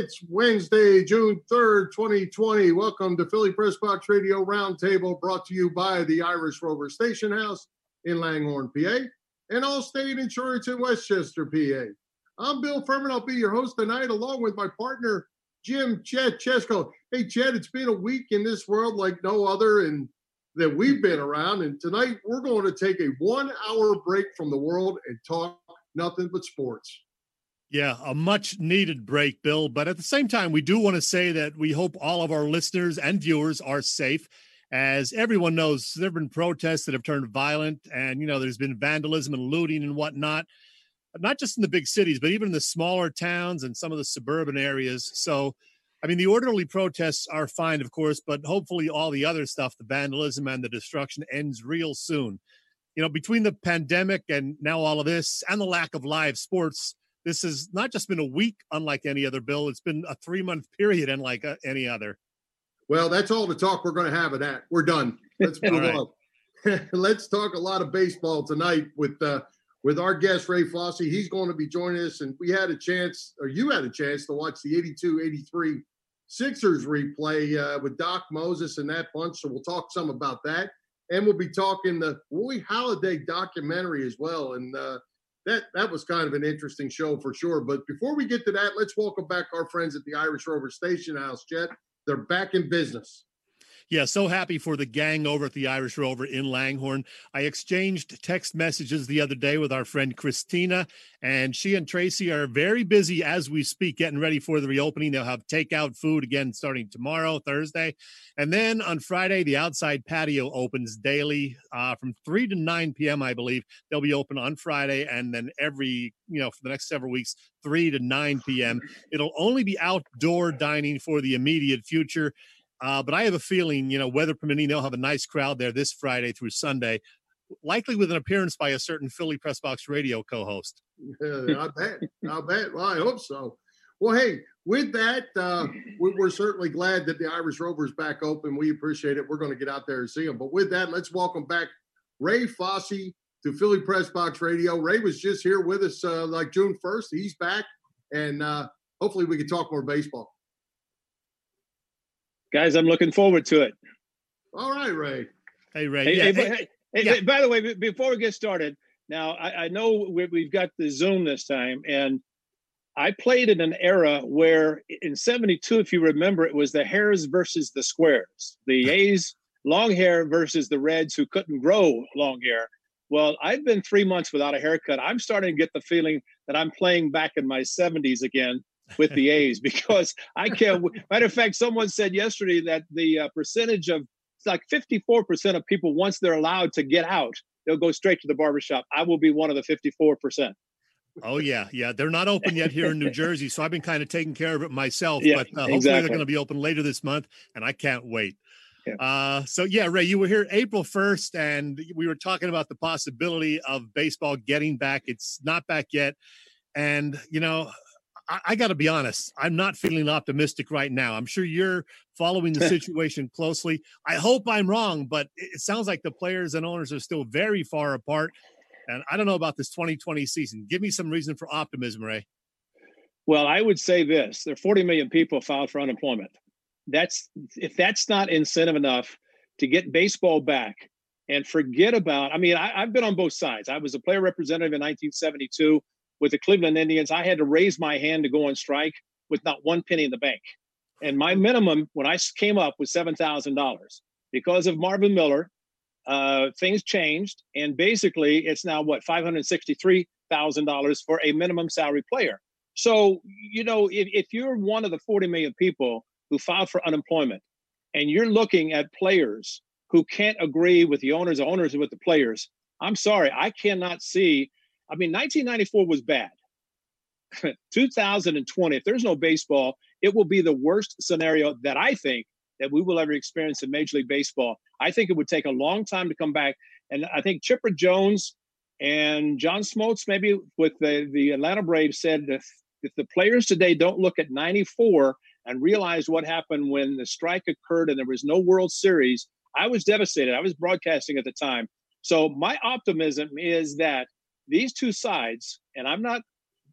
It's Wednesday, June 3rd, 2020. Welcome to Philly Press Box Radio Roundtable, brought to you by the Irish Rover Station House in Langhorne, PA, and Allstate Insurance in Westchester, PA. I'm Bill Furman. I'll be your host tonight, along with my partner, Jim Chet Chesko. Hey, Chet, it's been a week in this world like no other, and that we've been around. And tonight, we're going to take a one hour break from the world and talk nothing but sports. Yeah, a much needed break, Bill. But at the same time, we do want to say that we hope all of our listeners and viewers are safe. As everyone knows, there have been protests that have turned violent, and you know, there's been vandalism and looting and whatnot, not just in the big cities, but even in the smaller towns and some of the suburban areas. So, I mean, the orderly protests are fine, of course, but hopefully all the other stuff, the vandalism and the destruction, ends real soon. You know, between the pandemic and now all of this and the lack of live sports, this has not just been a week unlike any other bill it's been a three month period unlike uh, any other. Well that's all the talk we're going to have of that. We're done. Let's move right. on. Let's talk a lot of baseball tonight with uh with our guest ray Fosse. He's going to be joining us and we had a chance or you had a chance to watch the 82 83 sixers replay uh, with doc moses and that bunch so we'll talk some about that. And we'll be talking the Roy Halladay documentary as well and uh that that was kind of an interesting show for sure. But before we get to that, let's welcome back our friends at the Irish Rover Station House, Chet. They're back in business. Yeah, so happy for the gang over at the Irish Rover in Langhorne. I exchanged text messages the other day with our friend Christina, and she and Tracy are very busy as we speak, getting ready for the reopening. They'll have takeout food again starting tomorrow, Thursday. And then on Friday, the outside patio opens daily uh, from 3 to 9 p.m., I believe. They'll be open on Friday, and then every, you know, for the next several weeks, 3 to 9 p.m. It'll only be outdoor dining for the immediate future. Uh, but I have a feeling, you know, weather permitting, they'll have a nice crowd there this Friday through Sunday, likely with an appearance by a certain Philly Press Box Radio co-host. I bet. I bet. Well, I hope so. Well, hey, with that, uh, we're certainly glad that the Irish Rovers back open. We appreciate it. We're going to get out there and see them. But with that, let's welcome back Ray Fosse to Philly Press Box Radio. Ray was just here with us uh, like June 1st. He's back, and uh, hopefully we can talk more baseball guys, I'm looking forward to it. All right, Ray. Hey, Ray. Hey, yeah. hey, hey, yeah. by the way, before we get started, now I, I know we've got the Zoom this time, and I played in an era where in 72, if you remember, it was the hairs versus the squares, the A's long hair versus the Reds who couldn't grow long hair. Well, I've been three months without a haircut. I'm starting to get the feeling that I'm playing back in my 70s again with the A's because I can't. Matter of fact, someone said yesterday that the uh, percentage of it's like 54% of people, once they're allowed to get out, they'll go straight to the barbershop. I will be one of the 54%. Oh yeah, yeah. They're not open yet here in New Jersey, so I've been kind of taking care of it myself. Yeah, but uh, hopefully exactly. they're going to be open later this month, and I can't wait. Yeah. Uh, so yeah, Ray, you were here April first, and we were talking about the possibility of baseball getting back. It's not back yet, and you know, I, I got to be honest, I'm not feeling optimistic right now. I'm sure you're following the situation closely. I hope I'm wrong, but it sounds like the players and owners are still very far apart. And I don't know about this 2020 season. Give me some reason for optimism, Ray. Well, I would say this: there are 40 million people filed for unemployment. That's if that's not incentive enough to get baseball back and forget about. I mean, I, have been on both sides. I was a player representative in 1972 with the Cleveland Indians, I had to raise my hand to go on strike with not one penny in the bank. And my minimum when I came up was $7,000. Because of Marvin Miller, uh, things changed. And basically, it's now what, $563,000 for a minimum salary player. So, you know, if, if you're one of the 40 million people who filed for unemployment and you're looking at players who can't agree with the owners, the owners with the players, I'm sorry, I cannot see I mean, 1994 was bad. 2020, if there's no baseball, it will be the worst scenario that I think that we will ever experience in Major League Baseball. I think it would take a long time to come back. And I think Chipper Jones and John Smoltz, maybe with the, the Atlanta Braves, said if, if the players today don't look at 94 and realize what happened when the strike occurred and there was no World Series, I was devastated. I was broadcasting at the time. So my optimism is that these two sides, and I'm not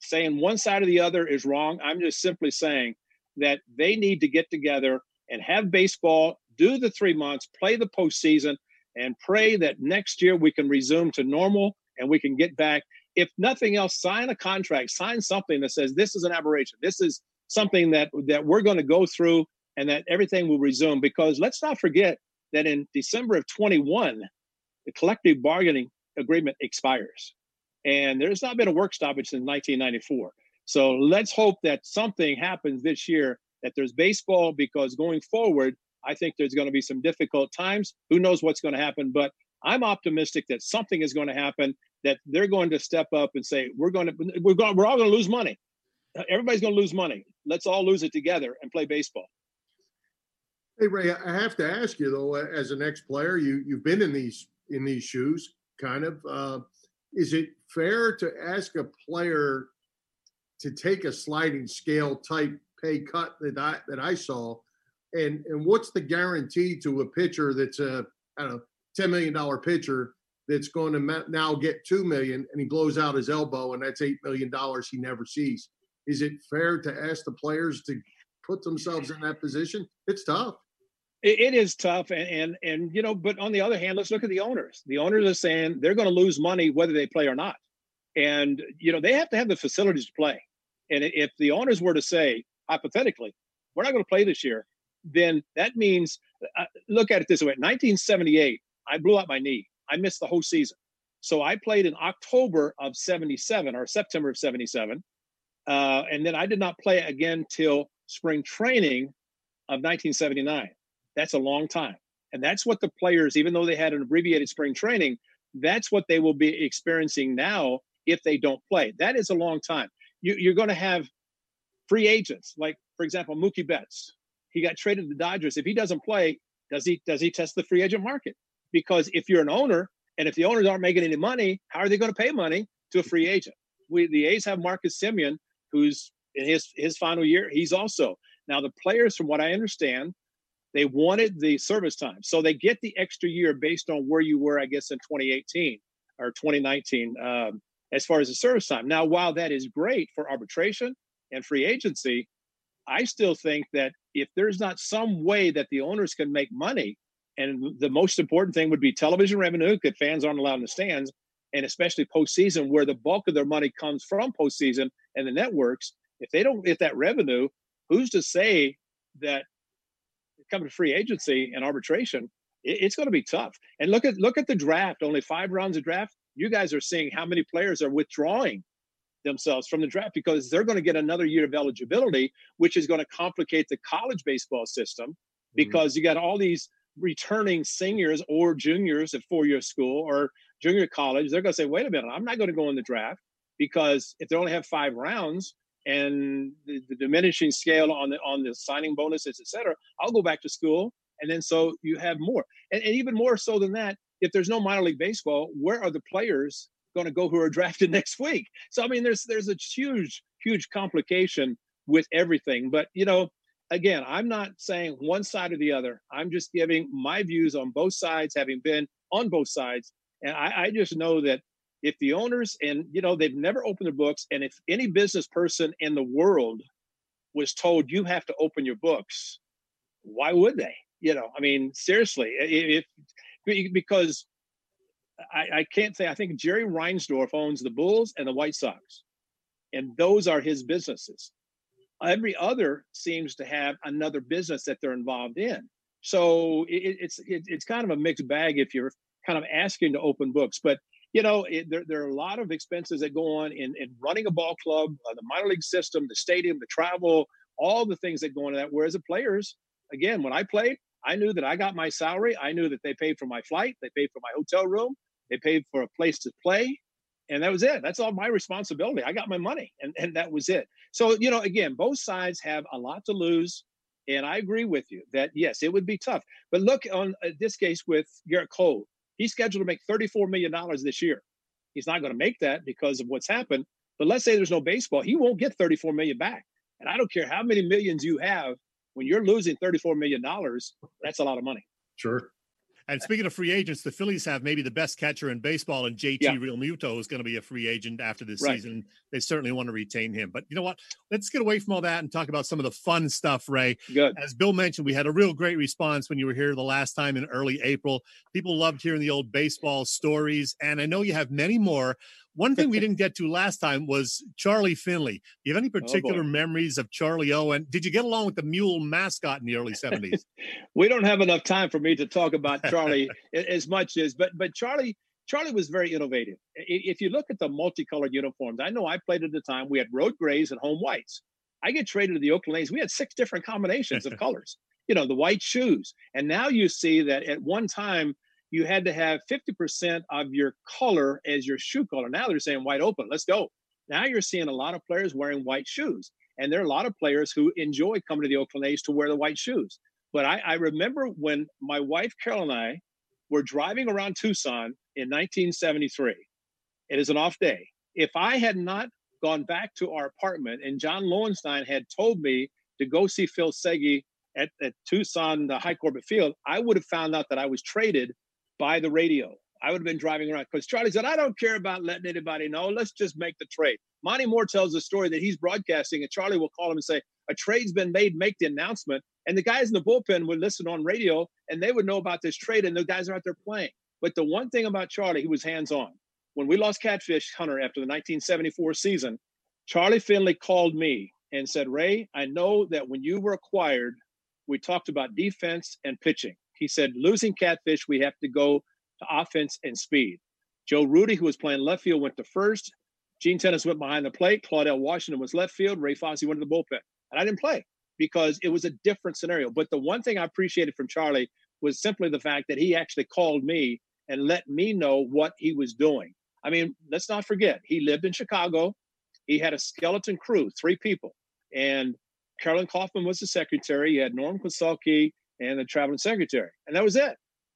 saying one side or the other is wrong. I'm just simply saying that they need to get together and have baseball, do the three months, play the postseason, and pray that next year we can resume to normal and we can get back. If nothing else, sign a contract, sign something that says this is an aberration. This is something that that we're going to go through and that everything will resume. Because let's not forget that in December of 21, the collective bargaining agreement expires. And there's not been a work stoppage since 1994. So let's hope that something happens this year, that there's baseball, because going forward, I think there's going to be some difficult times. Who knows what's going to happen? But I'm optimistic that something is going to happen, that they're going to step up and say, we're going to, we're going, we're all going to lose money. Everybody's going to lose money. Let's all lose it together and play baseball. Hey Ray, I have to ask you though, as an ex-player, you you've been in these in these shoes, kind of. Uh, is it fair to ask a player to take a sliding scale type pay cut that I that I saw, and and what's the guarantee to a pitcher that's a I don't know ten million dollar pitcher that's going to now get two million and he blows out his elbow and that's eight million dollars he never sees. Is it fair to ask the players to put themselves in that position? It's tough it, is tough and, and and you know but on the other hand let's look at the owners. The owners are saying they're going to lose money whether they play or not. And you know they have to have the facilities to play. And if the owners were to say hypothetically we're not going to play this year then that means uh, look at it this way. 1978 i blew out my knee. I missed the whole season. So i played in october of 77 or september of 77 uh, and then i did not play again till spring training of 1979 that's a long time. And that's what the players, even though they had an abbreviated spring training, that's what they will be experiencing now if they don't play. That is a long time. You, are going to have free agents, like for example, Mookie Betts. He got traded to the Dodgers. If he doesn't play, does he does he test the free agent market? Because if you're an owner and if the owners aren't making any money, how are they going to pay money to a free agent? We the A's have Marcus Semien, who's in his his final year. He's also now the players, from what I understand, they wanted the service time. So they get the extra year based on where you were, I guess, in 2018 or 2019 um, as far as the service time. Now, while that is great for arbitration and free agency, I still think that if there's not some way that the owners can make money, and the most important thing would be television revenue that fans aren't allowed in the stands, and especially postseason, where the bulk of their money comes from postseason and the networks. If they don't get that revenue, who's to say that coming to free agency and arbitration, it, it's going to be tough. And look at look at the draft. Only five rounds of draft. You guys are seeing how many players are withdrawing themselves from the draft because they're going to get another year of eligibility, which is going to complicate the college baseball system mm-hmm. because mm-hmm. you got all these returning seniors or juniors at four-year school or junior college. They're going to say, "Wait a minute, I'm not going to go in the draft because if they only have five rounds, and the, the, diminishing scale on the on the signing bonuses, et cetera, I'll go back to school. And then so you have more. And, and even more so than that, if there's no minor league baseball, where are the players going to go who are drafted next week? So I mean, there's there's a huge, huge complication with everything. But you know, again, I'm not saying one side or the other. I'm just giving my views on both sides, having been on both sides. And I, I just know that if the owners and you know they've never opened their books and if any business person in the world was told you have to open your books why would they? You know i mean seriously if because I, I can't say i think jerry reinsdorf owns the bulls and the white sox and those are his businesses. Every other seems to have another business that they're involved in. So it, it's it, it's kind of a mixed bag if you're kind of asking to open books but you know, it, there, there are a lot of expenses that go on in, in running a ball club, uh, the minor league system, the stadium, the travel, all the things that go into that. Whereas the players, again, when I played, I knew that I got my salary. I knew that they paid for my flight, they paid for my hotel room, they paid for a place to play. And that was it. That's all my responsibility. I got my money and, and that was it. So, you know, again, both sides have a lot to lose. And I agree with you that, yes, it would be tough. But look on uh, this case with Gerrit Cole. He's scheduled to make $34 million this year. He's not going to make that because of what's happened. But let's say there's no baseball, he won't get 34 million back. And I don't care how many millions you have when you're losing $34 million, that's a lot of money. Sure. And speaking of free agents, the Phillies have maybe the best catcher in baseball, and JT yeah. Realmuto is going to be a free agent after this right. season. They certainly want to retain him. But you know what? Let's get away from all that and talk about some of the fun stuff, Ray. Good. As Bill mentioned, we had a real great response when you were here the last time in early April. People loved hearing the old baseball stories, and I know you have many more. One thing we didn't get to last time was Charlie Finley. Do you have any oh, particular oh memories of Charlie Owen? Did you get along with the mule mascot in the early 70s? we don't have enough time for me to talk about Charlie as much as, but but Charlie Charlie was very innovative. If you look at the multicolored uniforms, I know I played at the time. We had road grays and home whites. I get traded to the Oakland A's. We had six different combinations of colors. You know, the white shoes, and now you see that at one time you had to have 50% of your color as your shoe color. Now they're saying white open, let's go. Now you're seeing a lot of players wearing white shoes. And there are a lot of players who enjoy coming to the Oakland A's to wear the white shoes. But I, I remember when my wife, Carol, and I were driving around Tucson in 1973. It is an off day. If I had not gone back to our apartment and John Lowenstein had told me to go see Phil Seghi at, at Tucson, the Hi Corbett Field, I would have found out that I was traded by the radio. I would have been driving around because Charlie said, I don't care about letting anybody know. Let's just make the trade. Monty Moore tells a story that he's broadcasting, and Charlie will call him and say, A trade's been made, make the announcement. And the guys in the bullpen would listen on radio and they would know about this trade, and the guys are out there playing. But the one thing about Charlie, he was hands on. When we lost Catfish Hunter after the 1974 season, Charlie Finley called me and said, Ray, I know that when you were acquired, we talked about defense and pitching. He said, losing Catfish, we have to go to offense and speed. Joe Rudi, who was playing left field, went to first. Gene Tenace went behind the plate. Claudell Washington was left field. Ray Fosse went to the bullpen. And I didn't play because it was a different scenario. But the one thing I appreciated from Charlie was simply the fact that he actually called me and let me know what he was doing. I mean, let's not forget, he lived in Chicago. He had a skeleton crew, three people. And Carolyn Kaufman was the secretary. He had Norm Kosalke and the traveling secretary, and that was it.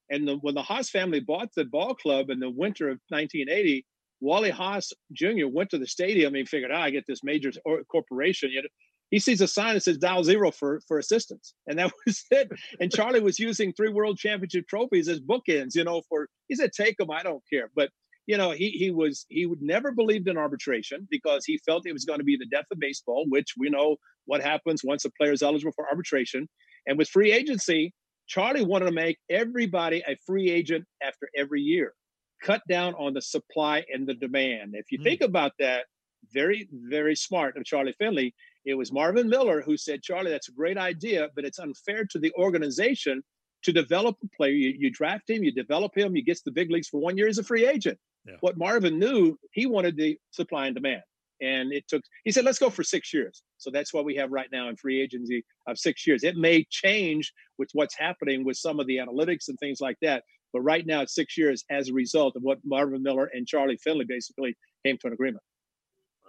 And the, when the Haas family bought the ball club in the winter of 1980, Wally Haas Jr. went to the stadium and figured, ah, I get this major corporation. You know, he sees a sign that says dial zero for, for assistance. And that was it. And Charlie was using three world championship trophies as bookends, you know, for, he said, take them, I don't care. But, you know, he, he was, he would never believed in arbitration because he felt it was going to be the death of baseball, which we know what happens once a player is eligible for arbitration. And with free agency, Charlie wanted to make everybody a free agent after every year, cut down on the supply and the demand. If you mm. think about that, very, very smart of Charlie Finley. It was Marvin Miller who said, Charlie, that's a great idea, but it's unfair to the organization to develop a player. You, you draft him, you develop him, he gets the big leagues for one year as a free agent. Yeah. What Marvin knew, he wanted the supply and demand and it took he said let's go for six years so that's what we have right now in free agency of six years it may change with what's happening with some of the analytics and things like that but right now it's six years as a result of what marvin miller and charlie finley basically came to an agreement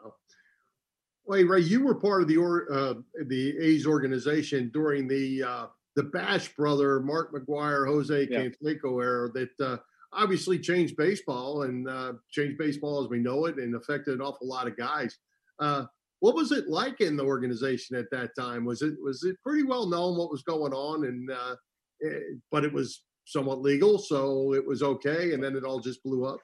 wow. Wait, Ray, you were part of the or, uh, the A's organization during the uh, the Bash brother, Mark McGwire Jose yeah. Canseco era that uh, obviously changed baseball and uh, changed baseball as we know it and affected an awful lot of guys. Uh, what was it like in the organization at that time? Was it was it pretty well known what was going on and uh, it, eh, but it was somewhat legal, so it was okay, and then it all just blew up.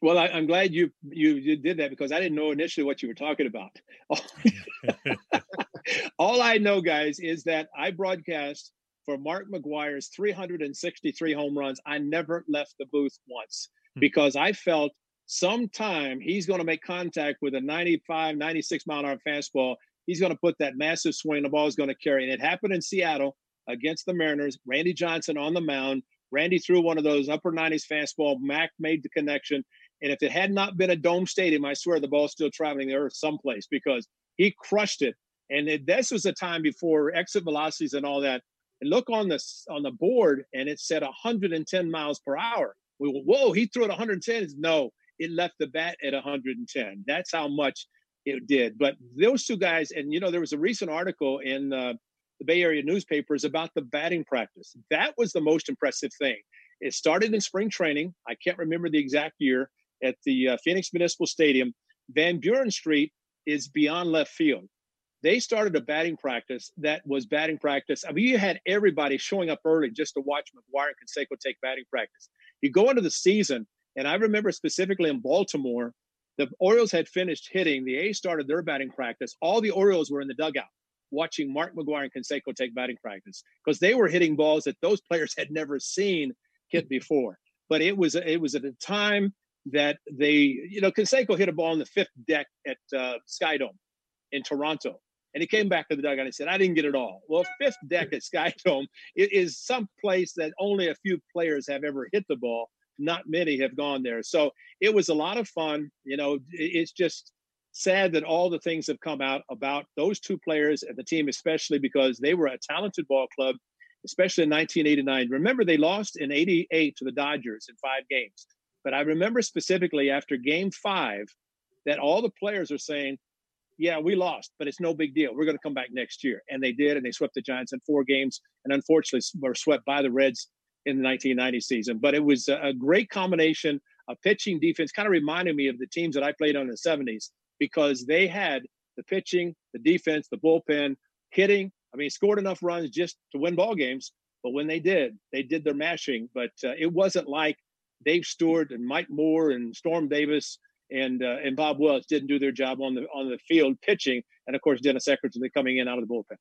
Well, I, am glad you, you you did that because I didn't know initially what you were talking about. all I know, guys, is that I broadcast for Mark McGwire's 363 home runs, I never left the booth once hmm. because I felt sometime he's going to make contact with a 95, 96 mile an hour fastball. He's going to put that massive swing. The ball is going to carry. And it happened in Seattle against the Mariners. Randy Johnson on the mound. Randy threw one of those upper 90s fastball. Mac made the connection. And if it had not been a dome stadium, I swear the ball's still traveling the earth someplace because he crushed it. And it, this was a time before exit velocities and all that and look on the on the board, and it said 110 miles per hour. We whoa, he threw it 110. No, it left the bat at 110. That's how much it did. But those two guys, and you know, there was a recent article in uh, the Bay Area newspapers about the batting practice. That was the most impressive thing. It started in spring training. I can't remember the exact year at the uh, Phoenix Municipal Stadium. Van Buren Street is beyond left field. They started a batting practice that was batting practice. I mean, you had everybody showing up early just to watch McGwire and Canseco take batting practice. You go into the season, and I remember specifically in Baltimore, the Orioles had finished hitting. The A's started their batting practice. All the Orioles were in the dugout watching Mark McGwire and Canseco take batting practice because they were hitting balls that those players had never seen hit before. But it was it was at a time that they, you know, Canseco hit a ball on the fifth deck at uh, Skydome in Toronto. And he came back to the dugout and said, I didn't get it all. Well, fifth deck at Skydome is some place that only a few players have ever hit the ball. Not many have gone there. So it was a lot of fun. You know, it's just sad that all the things have come out about those two players and the team, especially because they were a talented ball club, especially in 1989. Remember, they lost in 88 to the Dodgers in five games. But I remember specifically after game five that all the players are saying, yeah, we lost, but it's no big deal. We're going to come back next year. And they did, and they swept the Giants in four games, and unfortunately were swept by the Reds in the 1990 season. But it was a great combination of pitching defense, kind of reminded me of the teams that I played on in the 70s because they had the pitching, the defense, the bullpen, hitting. I mean, scored enough runs just to win ball games. But when they did, they did their mashing. But uh, it wasn't like Dave Stewart and Mike Moore and Storm Davis and uh, and Bob Welch didn't do their job on the on the field pitching, and of course Dennis Eckersley coming in out of the bullpen.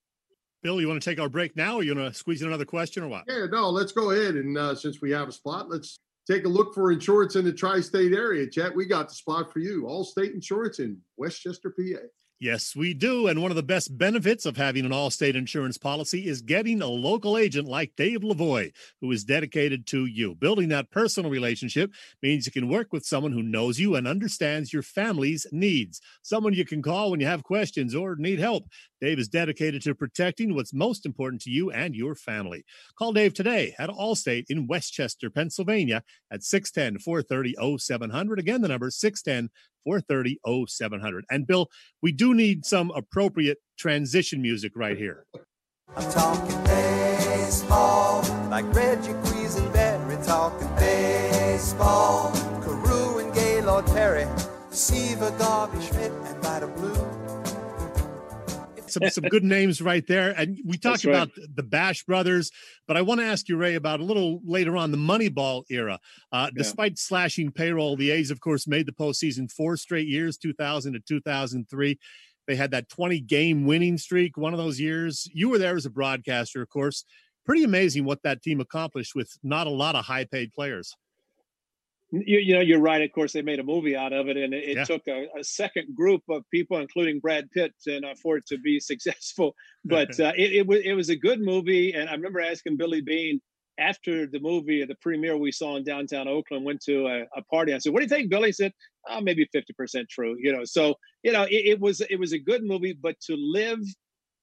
Bill, you want to take our break now, or you want to squeeze in another question, or what? Yeah, no, let's go ahead and uh, since we have a spot, let's take a look for insurance in the tri-state area. Chet, we got the spot for you. Allstate Insurance in Westchester, PA. Yes, we do. And one of the best benefits of having an Allstate insurance policy is getting a local agent like Dave Lavoie, who is dedicated to you. Building that personal relationship means you can work with someone who knows you and understands your family's needs, someone you can call when you have questions or need help. Dave is dedicated to protecting what's most important to you and your family. Call Dave today at Allstate in Westchester, Pennsylvania at 610 430 0700. Again, the number is 610 430 0700. And Bill, we do need some appropriate transition music right here. I'm talking baseball, like Reggie talking baseball. Carew and Gaylord Perry, Schmidt, and Blue some some good names right there. And we talked right. about the Bash brothers, but I want to ask you, Ray, about a little later on the Moneyball era. Uh, yeah. Despite slashing payroll, the A's, of course, made the postseason four straight years, 2000 to 2003. They had that 20 game winning streak one of those years. You were there as a broadcaster, of course. Pretty amazing what that team accomplished with not a lot of high paid players. You, you, know, you're right. Of course, they made a movie out of it, and it, it yeah. took a, a, second group of people, including Brad Pitt, and uh, for it to be successful. But uh, it, it, was it was a good movie, and I remember asking Billy Beane after the movie, the premiere we saw in downtown Oakland, went to a, a party. I said, "What do you think?" Billy said, oh, "Maybe fifty percent true." You know, so you know, it, was it was a good movie, but to live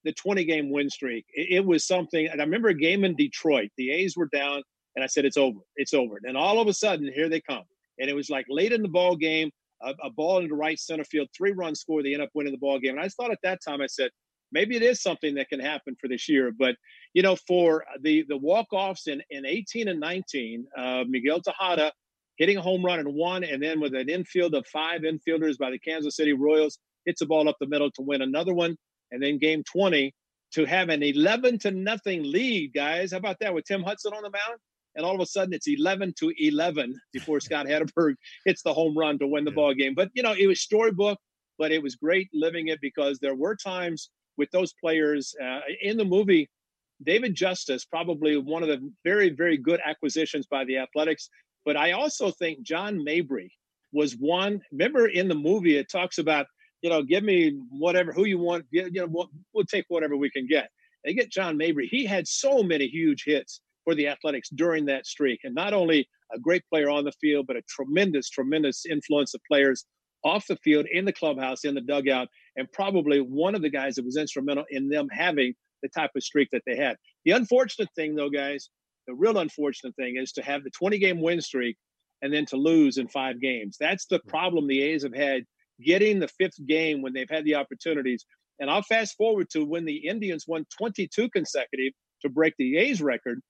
the 20 game win streak, it, was something. And I remember a game in Detroit. The A's were down and I said, it's over. It's over. And all of a sudden, here they come. And it was like late in the ball game, a, a ball into right center field, three run score. They end up winning the ball game. And I thought at that time, I said, maybe it is something that can happen for this year. But you know, for the the walk offs in in 18 and 19, uh, Miguel Tejada hitting a home run in one, and then with an infield of five infielders by the Kansas City Royals, hits a ball up the middle to win another one, and then game 20 to have an 11 to nothing lead, guys. How about that with Tim Hudson on the mound? And all of a sudden it's 11 to 11 before Scott Hatteberg hits the home run to win the yeah. ball game. But you know, it was storybook, but it was great living it because there were times with those players uh, in the movie. David Justice, probably one of the very, very good acquisitions by the Athletics. But I also think John Mabry was one. Remember in the movie, it talks about, you know, give me whatever, who you want, you know, we'll, we'll take whatever we can get. They get John Mabry. He had so many huge hits for the Athletics during that streak. And not only a great player on the field, but a tremendous, tremendous influence of players off the field, in the clubhouse, in the dugout, and probably one of the guys that was instrumental in them having the type of streak that they had. The unfortunate thing, though, guys, the real unfortunate thing is to have the 20 game win streak and then to lose in five games. That's the problem the A's have had getting the fifth game when they've had the opportunities. And I'll fast forward to when the Indians won 22 consecutive to break the A's record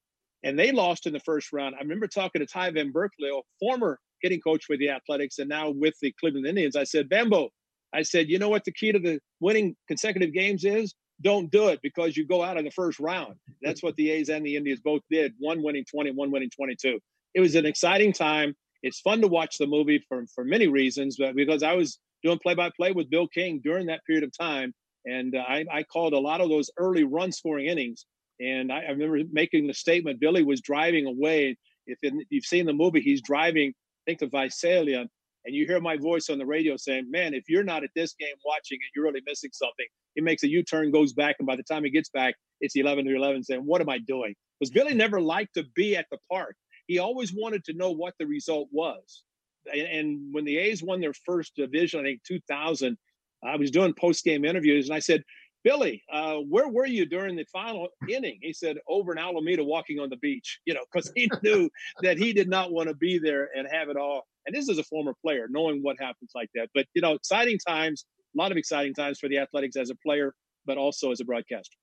and they lost in the first round. I remember talking to Ty Van Burkleo, former hitting coach for the Athletics and now with the Cleveland Indians. I said, Bambo, I said, you know what the key to the winning consecutive games is? Don't do it because you go out in the first round. That's what the A's and the Indians both did. One winning 20, one winning 22. It was an exciting time. It's fun to watch the movie for, for many reasons, but because I was doing play by play with Bill King during that period of time. And uh, I, I, called a lot of those early run scoring innings. And I, I remember making the statement Billy was driving away. If, in, if you've seen the movie, he's driving, I think, to Visalia and you hear my voice on the radio saying, "Man, if you're not at this game watching it, you're really missing something." He makes a U-turn, goes back, and by the time he gets back, it's 11 to 11, saying, "What am I doing?" Because Billy mm. never liked to be at the park. He always wanted to know what the result was. And, and when the A's won their first division, I think 2000, I was doing post-game interviews, and I said, Billy, uh, where were you during the final inning? He said, over in Alameda walking on the beach, you know, because he knew that he did not want to be there and have it all. And this is a former player, knowing what happens like that. But, you know, exciting times, a lot of exciting times for the Athletics as a player, but also as a broadcaster.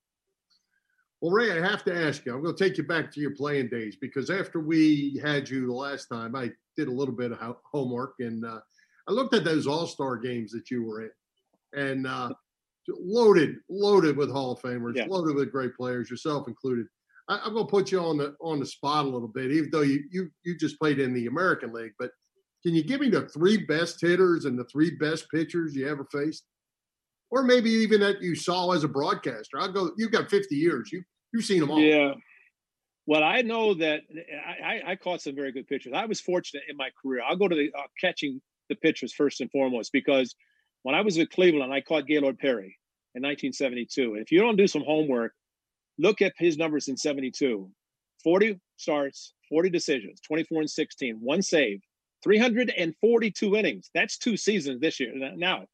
Well, Ray, I have to ask you, I'm going to take you back to your playing days because after we had you the last time, I did a little bit of homework and uh, I looked at those all star games that you were in. And, uh, loaded, loaded with Hall of Famers, yeah. loaded with great players, yourself included. I, am going to put you on the on the spot a little bit, even though you you you just played in the American League. But can you give me the three best hitters and the three best pitchers you ever faced, or maybe even that you saw as a broadcaster? I'll go. You've got 50 years. You you've seen them all. Yeah. Well, I know that I, I caught some very good pitchers. I was fortunate in my career. I'll go to the uh, catching the pitchers first and foremost because when I was with Cleveland, I caught Gaylord Perry in 1972. And if you don't do some homework, look at his numbers in 72 40 starts, 40 decisions, 24 and 16, one save, 342 innings. That's two seasons this year. Now,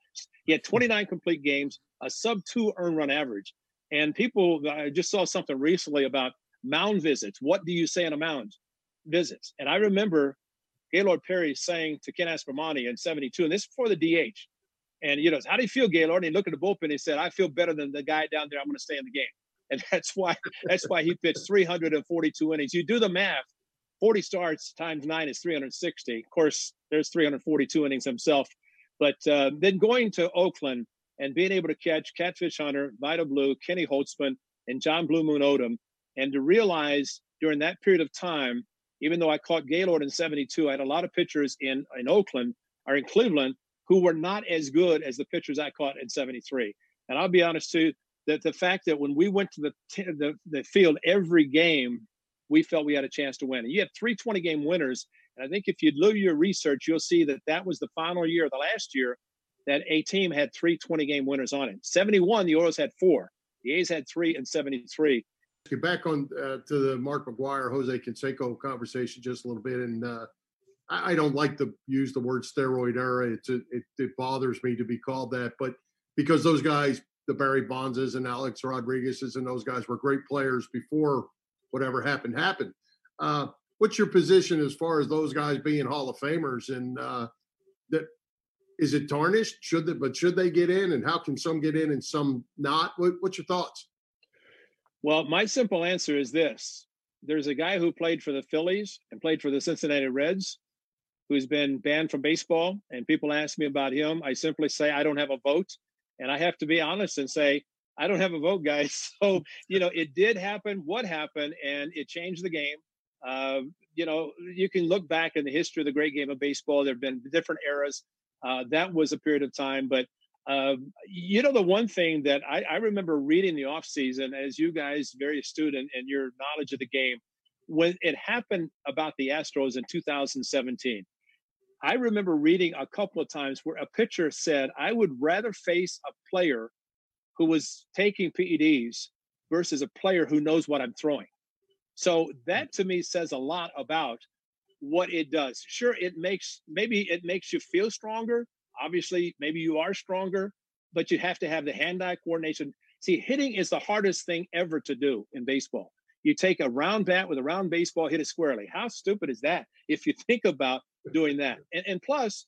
he had 29 complete games, a sub two earn run average. And people, I just saw something recently about mound visits. What do you say on a mound visits? And I remember Gaylord Perry saying to Ken Aspromonte in 72, and this is before the DH, and you know, how do you feel, Gaylord? And he looked at the bullpen. And he said, "I feel better than the guy down there. I'm going to stay in the game." And that's why that's why he pitched 342 innings. You do the math. 40 starts times nine is 360. Of course, there's 342 innings himself. But uh, then going to Oakland and being able to catch Catfish Hunter, Vida Blue, Kenny Holtzman, and John Blue Moon Odom, and to realize during that period of time, even though I caught Gaylord in 72, I had a lot of pitchers in, in Oakland or in Cleveland who were not as good as the pitchers I caught in 73. And I'll be honest too, that the fact that when we went to the, the, the field every game, we felt we had a chance to win. And you had three 20 game winners. And I think if you do your research, you'll see that that was the final year, the last year, that a team had three 20 game winners on it. 71, the Orioles had four. The A's had three and 73. Get back on uh, to the Mark McGwire, Jose Canseco conversation just a little bit. And uh, I don't like to use the word steroid era. It's a, it, it bothers me to be called that, but because those guys, the Barry Bondses and Alex Rodriguez's and those guys were great players before whatever happened happened. Uh, what's your position as far as those guys being Hall of Famers and uh, that is it tarnished? Should they, but should they get in? And how can some get in and some not? What, what's your thoughts? Well, my simple answer is this: There's a guy who played for the Phillies and played for the Cincinnati Reds who's been banned from baseball, and people ask me about him, I simply say I don't have a vote, and I have to be honest and say I don't have a vote, guys. So you know, it did happen. What happened, and it changed the game. Uh, you know, you can look back in the history of the great game of baseball. There have been different eras. Uh, that was a period of time, but uh, you know, the one thing that I, I remember reading the off season, as you guys very astute in your knowledge of the game, when it happened about the Astros in 2017. I remember reading a couple of times where a pitcher said, I would rather face a player who was taking PEDs versus a player who knows what I'm throwing. So hmm. that to me says a lot about what it does. Sure, it makes maybe it makes you feel stronger. Obviously, maybe you are stronger, but you have to have the hand-eye coordination. See, hitting is the hardest thing ever to do in baseball. You take a round bat with a round baseball, hit it squarely. How stupid is that? If you think about doing that. And, and plus,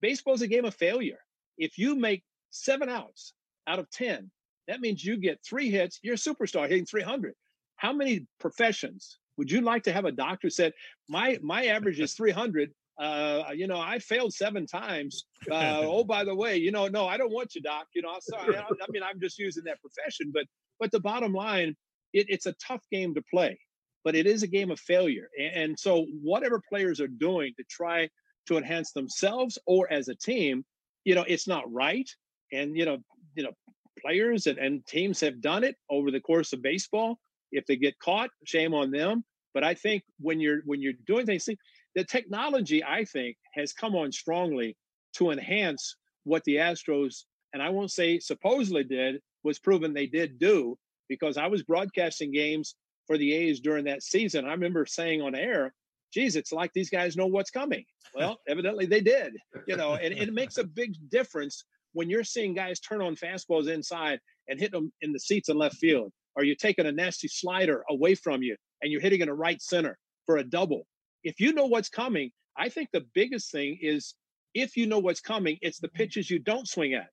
baseball is a game of failure. If you make seven outs out of 10, that means you get three hits. You're a superstar hitting 300. How many professions would you like to have a doctor said, my, my average is 300. uh, you know, I failed seven times. Uh, oh, by the way, you know, no, I don't want you, doc. You know, sorry. I, I mean, I'm just using that profession, but but the bottom line, it, it's a tough game to play, but it is a game of failure. And, so, whatever players are doing to try to enhance themselves or as a team, you know, it's not right. And you know, you know, players and, and teams have done it over the course of baseball. If they get caught, shame on them. But I think when you're when you're doing things, see, the technology I think has come on strongly to enhance what the Astros and I won't say supposedly did was proven they did do because I was broadcasting games for the A's during that season. I remember saying on air, geez, it's like these guys know what's coming. Well, evidently they did, you know, and, and, it makes a big difference when you're seeing guys turn on fastballs inside and hit them in the seats in left field, or you're taking a nasty slider away from you and you're hitting in a right center for a double. If you know what's coming, I think the biggest thing is if you know what's coming, it's the mm. pitches you don't swing at.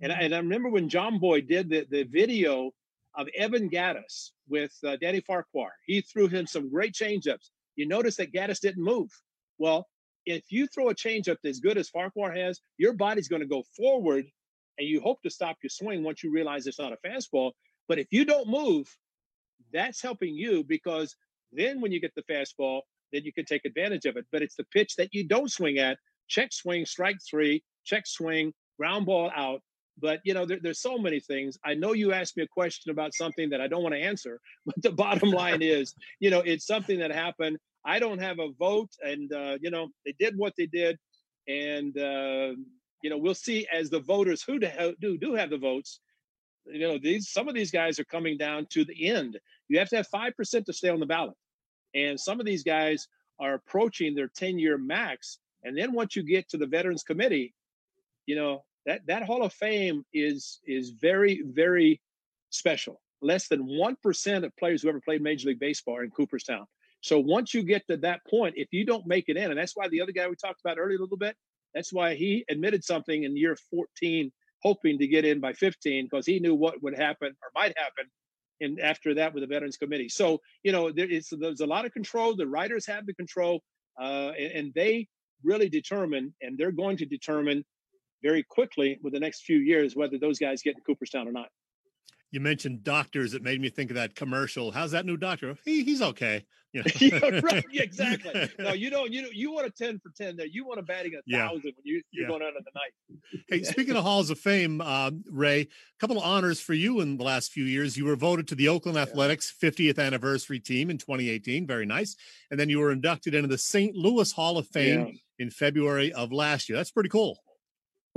And, mm. and I remember when John Boy did the, the video of Evan Gattis with uh, Danny Farquhar, he threw him some great changeups. You notice that Gattis didn't move. Well, if you throw a changeup as good as Farquhar has, your body's going to go forward and you hope to stop your swing once you realize it's not a fastball. But if you don't move, that's helping you because then when you get the fastball, then you can take advantage of it. But it's the pitch that you don't swing at. Check swing, strike three, check swing, ground ball out. But you know, there, there's so many things. I know you asked me a question about something that I don't want to answer, but the bottom line is, you know, it's something that happened. I don't have a vote, and uh, you know, they did what they did, and uh, you know, we'll see as the voters who do do have the votes. You know, these some of these guys are coming down to the end. You have to have five percent to stay on the ballot, and some of these guys are approaching their 10 year max. And then once you get to the Veterans Committee, you know, that that Hall of Fame is is very very special. Less than one percent of players who ever played Major League Baseball in Cooperstown. So once you get to that point, if you don't make it in, and that's why the other guy we talked about earlier a little bit, that's why he admitted something in year 14, hoping to get in by 15 because he knew what would happen or might happen. And after that, with the Veterans Committee, so you know there is there's a lot of control. The writers have the control, uh, and, and they really determine, and they're going to determine very quickly with the next few years whether those guys get in Cooperstown or not. You mentioned doctors. It made me think of that commercial. How's that new doctor? He, he's okay. You know? yeah, right. Yeah, exactly. No, you don't. You you want a ten for ten there. You want a batting a yeah. thousand when you you're yeah. going out of the night. Hey, speaking of halls of fame, uh, Ray, a couple of honors for you in the last few years. You were voted to the Oakland Athletics 50th anniversary team in 2018. Very nice. And then you were inducted into the St. Louis Hall of Fame in February of last year. That's pretty cool.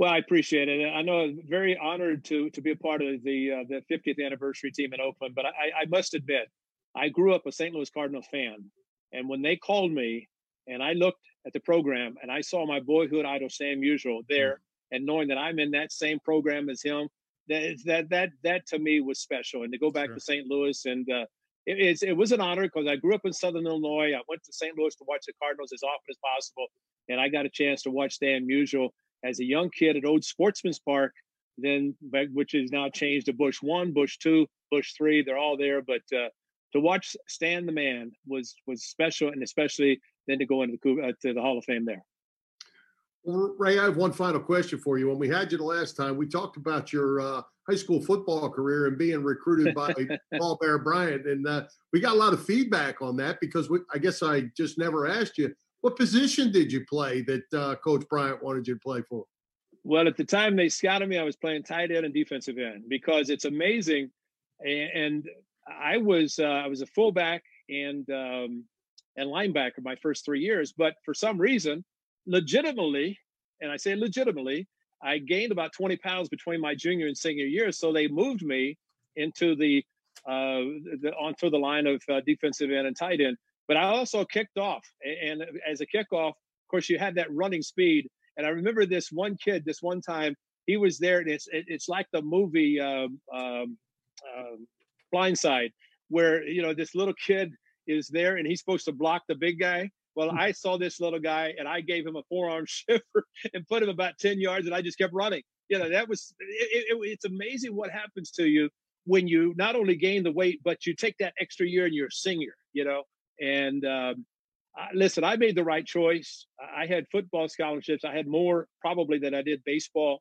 Well, I appreciate it. I know I'm very honored to to be a part of the uh, the 50th anniversary team in Oakland. But I, I must admit, I grew up a St. Louis Cardinal fan, and when they called me, and I looked at the program, and I saw my boyhood idol Stan Musial there, mm-hmm. and knowing that I'm in that same program as him, that that that that to me was special. And to go back sure. to St. Louis and uh, it, it was an honor because I grew up in Southern Illinois. I went to St. Louis to watch the Cardinals as often as possible, and I got a chance to watch Stan Musial as a young kid at Old Sportsman's Park, then which is now changed to Busch One, Busch Two, Busch Three. They're all there, but uh, to watch Stan the Man was was special, and especially then to go into the uh, to the Hall of Fame there. Well, Ray, I have one final question for you. When we had you the last time, we talked about your uh, high school football career and being recruited by Paul Bear Bryant, and uh, we got a lot of feedback on that because we, I guess I just never asked you what position did you play that uh, Coach Bryant wanted you to play for? Well, at the time they scouted me, I was playing tight end and defensive end because it's amazing. And I was uh, I was a fullback and um, and linebacker my first three years, but for some reason, legitimately, and I say legitimately, I gained about 20 pounds between my junior and senior years. So they moved me into the, uh, the onto the line of uh, defensive end and tight end. But I also kicked off, and as a kickoff, of course, you had that running speed. And I remember this one kid, this one time, he was there, and it's it's like the movie um, um, um, Blindside, where you know this little kid is there, and he's supposed to block the big guy. Well, hmm. I saw this little guy, and I gave him a forearm shiver and put him about ten yards, and I just kept running. You know, that was it, it, it's amazing what happens to you when you not only gain the weight, but you take that extra year and you're a senior. You know, and um, uh, listen, I made the right choice. I had football scholarships. I had more probably than I did baseball.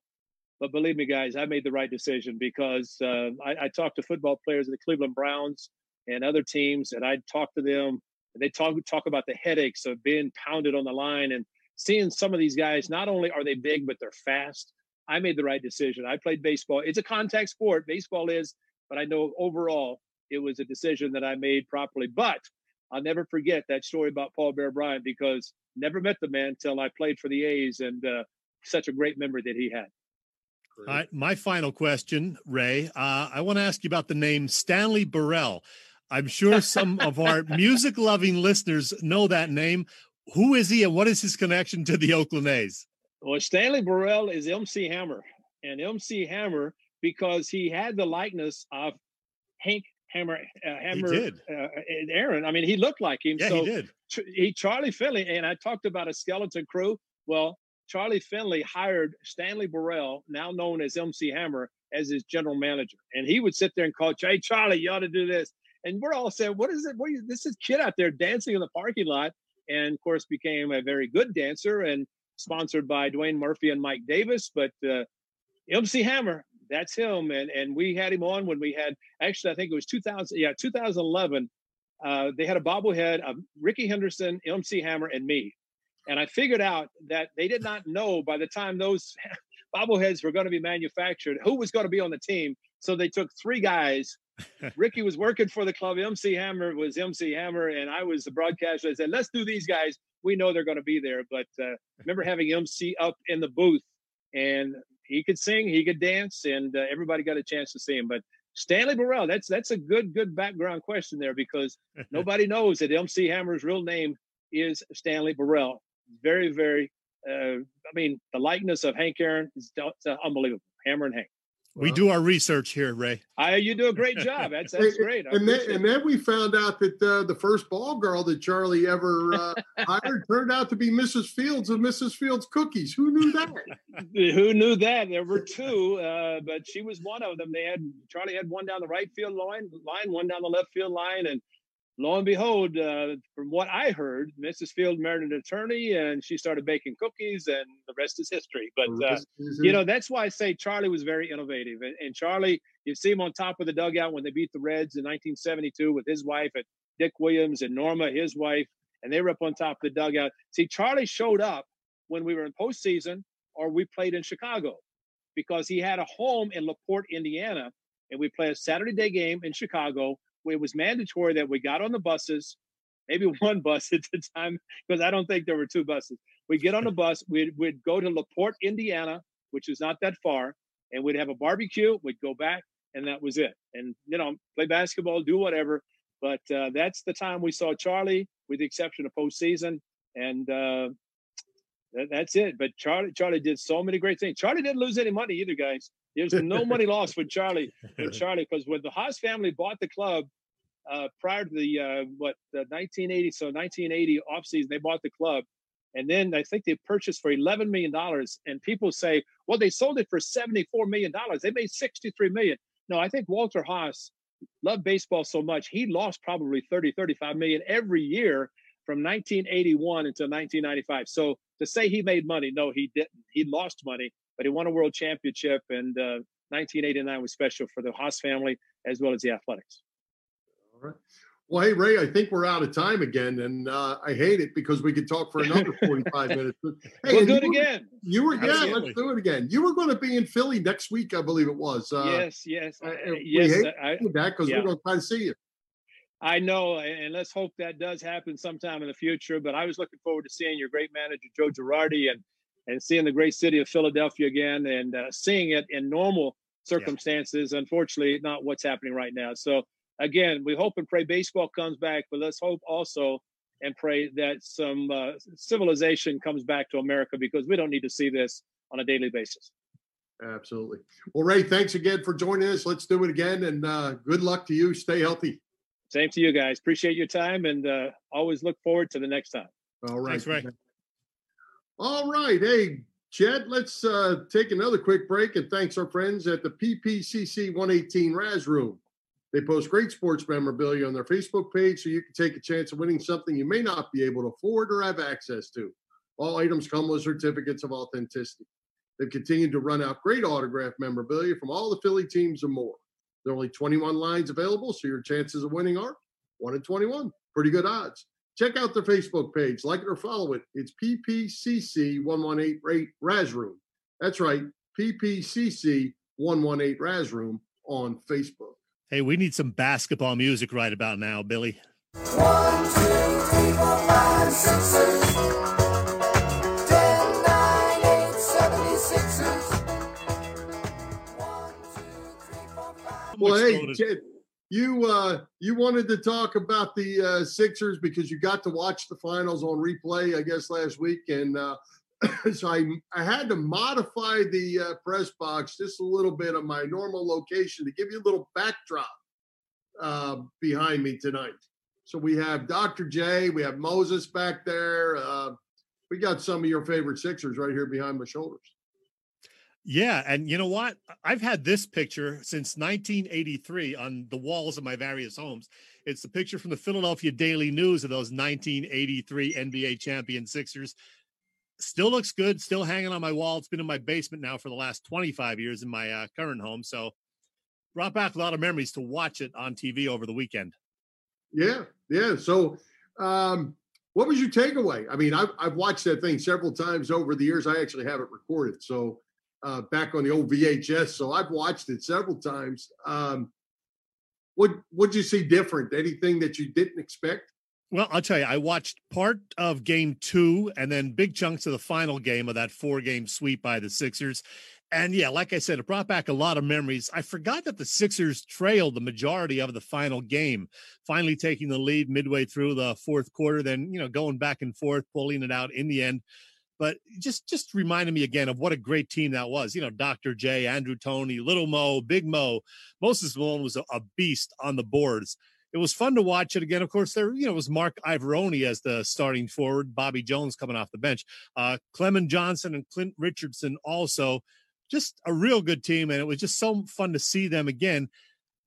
But believe me, guys, I made the right decision because uh, I, I, talked to football players of the Cleveland Browns and other teams, and I'd talk to them. And they talk talk about the headaches of being pounded on the line and seeing some of these guys. Not only are they big, but they're fast. I made the right decision. I played baseball. It's a contact sport. Baseball is, but I know overall it was a decision that I made properly. But I'll never forget that story about Paul Bear Bryant because never met the man until I played for the A's and uh, such a great memory that he had. All right, my final question, Ray. Uh, I want to ask you about the name Stanley Burrell. I'm sure some of our music loving listeners know that name. Who is he and what is his connection to the Oakland A's? Well, Stanley Burrell is MC Hammer. And MC Hammer, because he had the likeness of Hank Hammer, uh, Hammer, uh, Aaron. I mean, he looked like him. Yeah, so he did. He Charlie Finley, and I talked about a skeleton crew. Well, Charlie Finley hired Stanley Burrell, now known as MC Hammer, as his general manager, and he would sit there and call, "Hey, Charlie, you ought to do this." And we're all saying, "What is it? What is this is kid out there dancing in the parking lot?" And of course, became a very good dancer and sponsored by Dwayne Murphy and Mike Davis. But uh, MC Hammer that's him. And and we had him on when we had actually I think it was 2000 yeah 2011. Uh, they had a bobblehead of Rickey Henderson, MC Hammer, and me. And I figured out that they did not know by the time those bobbleheads were going to be manufactured who was going to be on the team. So they took three guys. Ricky was working for the club. MC Hammer was MC Hammer, and I was the broadcaster. I said, "Let's do these guys. We know they're going to be there." But uh, remember having MC up in the booth, and he could sing, he could dance, and uh, everybody got a chance to see him. But Stanley Burrell, that's that's a good good background question there because nobody knows that MC Hammer's real name is Stanley Burrell. Very very, uh, I mean, the likeness of Hank Aaron is uh, unbelievable. Hammer and Hank. We do our research here, Ray. I, you do a great job. That's that's great. and then, and then we found out that uh, the first ball girl that Charlie ever uh, hired turned out to be Mrs. Fields of Mrs. Fields Cookies. Who knew that? Who knew that? There were two, uh, but she was one of them. They had Charlie had one down the right field line, line one down the left field line, and lo and behold, uh, from what I heard, Mrs. Field married an attorney and she started baking cookies, and the rest is history. But, uh, you know, that's why I say Charlie was very innovative. And, and, Charlie, you see him on top of the dugout when they beat the Reds in 1972 with his wife and Dick Williams and Norma, his wife, and they were up on top of the dugout. See, Charlie showed up when we were in postseason or we played in Chicago because he had a home in LaPorte, Indiana, and we played a Saturday day game in Chicago it was mandatory that we got on the buses, maybe one bus at the time, because I don't think there were two buses. We'd get on the bus, we'd, we'd go to LaPorte, Indiana, which is not that far, and we'd have a barbecue, we'd go back, and that was it. And, you know, play basketball, do whatever. But uh, that's the time we saw Charlie, with the exception of postseason. And uh, that's it. But Charlie, Charlie did so many great things. Charlie didn't lose any money either, guys. There's no money lost with Charlie. With Charlie, because when the Haas family bought the club uh, prior to the uh, what the 1980, so 1980 offseason, they bought the club, and then I think they purchased for 11 million dollars. And people say, well, they sold it for 74 million dollars. They made 63 million. No, I think Walter Haas loved baseball so much he lost probably 30, 35 million every year from 1981 until 1995. So to say he made money, no, he didn't. He lost money but he won a world championship, and uh, 1989 was special for the Haas family as well as the Athletics. All right. Well, hey Ray, I think we're out of time again, and uh, I hate it because we could talk for another 45 minutes. Hey, we'll do it again. You were, yeah, let's do it again. You were going to be in Philly next week, I believe it was. Uh, yes, yes, uh, yes. hate I, that because yeah. we're going to try to see you. I know, and let's hope that does happen sometime in the future. But I was looking forward to seeing your great manager Joe Girardi and and seeing the great city of Philadelphia again and uh, seeing it in normal circumstances. Yeah. Unfortunately, not what's happening right now. So again, we hope and pray baseball comes back, but let's hope also and pray that some uh, civilization comes back to America because we don't need to see this on a daily basis. Absolutely. Well, Ray, thanks again for joining us. Let's do it again, and uh, good luck to you. Stay healthy. Same to you guys. Appreciate your time, and uh, always look forward to the next time. All right. Thanks, Ray. All right. Hey, Chet, let's uh, take another quick break and thanks our friends at the PPCC 118 Raz Room. They post great sports memorabilia on their Facebook page so you can take a chance of winning something you may not be able to afford or have access to. All items come with certificates of authenticity. They've continued to run out great autograph memorabilia from all the Philly teams and more. There are only 21 lines available, so your chances of winning are 1 in 21. Pretty good odds. Check out their Facebook page, like it or follow it. It's PPCC 118 Raz Room. That's right, PPCC 118 Raz Room on Facebook. Hey, we need some basketball music right about now, Billy. One, two, three, four, five, six, six. Ten, nine, eight, seventy-sixers. One, two, three, four, five. Well, hey, Exploded. Chet, you uh, you wanted to talk about the uh, Sixers because you got to watch the finals on replay, I guess, last week, and uh, so I I had to modify the uh, press box just a little bit of my normal location to give you a little backdrop uh, behind me tonight. So we have Dr. J, we have Moses back there. Uh, we got some of your favorite Sixers right here behind my shoulders. Yeah, and you know what? I've had this picture since 1983 on the walls of my various homes. It's the picture from the Philadelphia Daily News of those 1983 NBA champion Sixers. Still looks good, still hanging on my wall. It's been in my basement now for the last 25 years in my uh, current home. So brought back a lot of memories to watch it on TV over the weekend. Yeah, yeah. So, um, what was your takeaway? I mean, I've, I've watched that thing several times over the years. I actually have it recorded. So, uh, back on the old VHS. So I've watched it several times. Um, what what'd you see different? Anything that you didn't expect? Well, I'll tell you, I watched part of game two and then big chunks of the final game of that four game sweep by the Sixers. And yeah, like I said, it brought back a lot of memories. I forgot that the Sixers trailed the majority of the final game, finally taking the lead midway through the fourth quarter, then, you know, going back and forth, pulling it out in the end. But just just reminded me again of what a great team that was. You know, Dr. J, Andrew Toney, Little Mo, Big Mo. Moses Malone was a, beast on the boards it was fun to watch it again. Of course, there you know was Marc Iavaroni as the starting forward, Bobby Jones coming off the bench, uh, Clemon Johnson and Clint Richardson also. Just a real good team, and it was just so fun to see them again.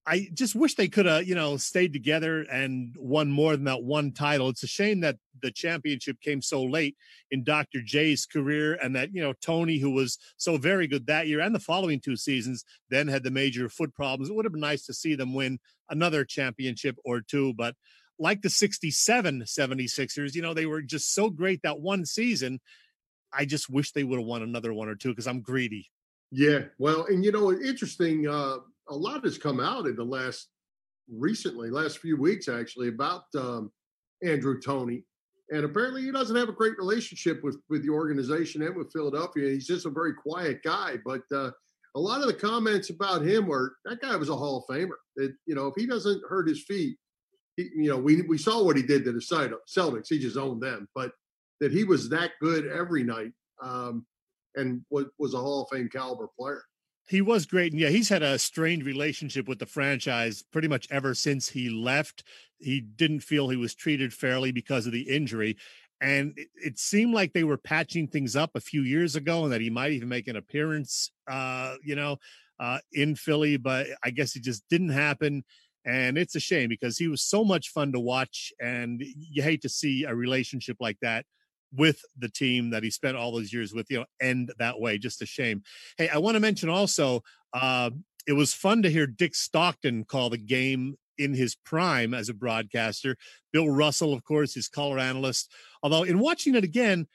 I just wish they could have, you know, stayed together and won more than that one title. It's a shame that the championship came so late in Dr. J's career and that, you know, Toney, who was so very good that year and the following two seasons, then had the major foot problems. It would have been nice to see them win another championship or two. But like the 67 76ers, you know, they were just so great that one season. I just wish they would have won another one or two because I'm greedy. Yeah, well, and you know, interesting. Uh, a lot has come out in the last recently, last few weeks actually, about um, Andrew Toney, and apparently he doesn't have a great relationship with with the organization and with Philadelphia. He's just a very quiet guy, but uh, a lot of the comments about him were that guy was a Hall of Famer. That you know, if he doesn't hurt his feet, he, you know, we we saw what he did to the side of Celtics. He just owned them, but that he was that good every night. Um, and was, was a Hall of Fame caliber player. He was great. And yeah, he's had a strained relationship with the franchise pretty much ever since he left. He didn't feel he was treated fairly because of the injury. And it, it seemed like they were patching things up a few years ago and that he might even make an appearance, uh, you know, uh, in Philly, but I guess it just didn't happen. And it's a shame because he was so much fun to watch. And you hate to see a relationship like that with the team that he spent all those years with, you know, end that way. Just a shame. Hey, I want to mention also, uh, it was fun to hear Dick Stockton call the game in his prime as a broadcaster. Bill Russell, of course, his color analyst. Although in watching it again,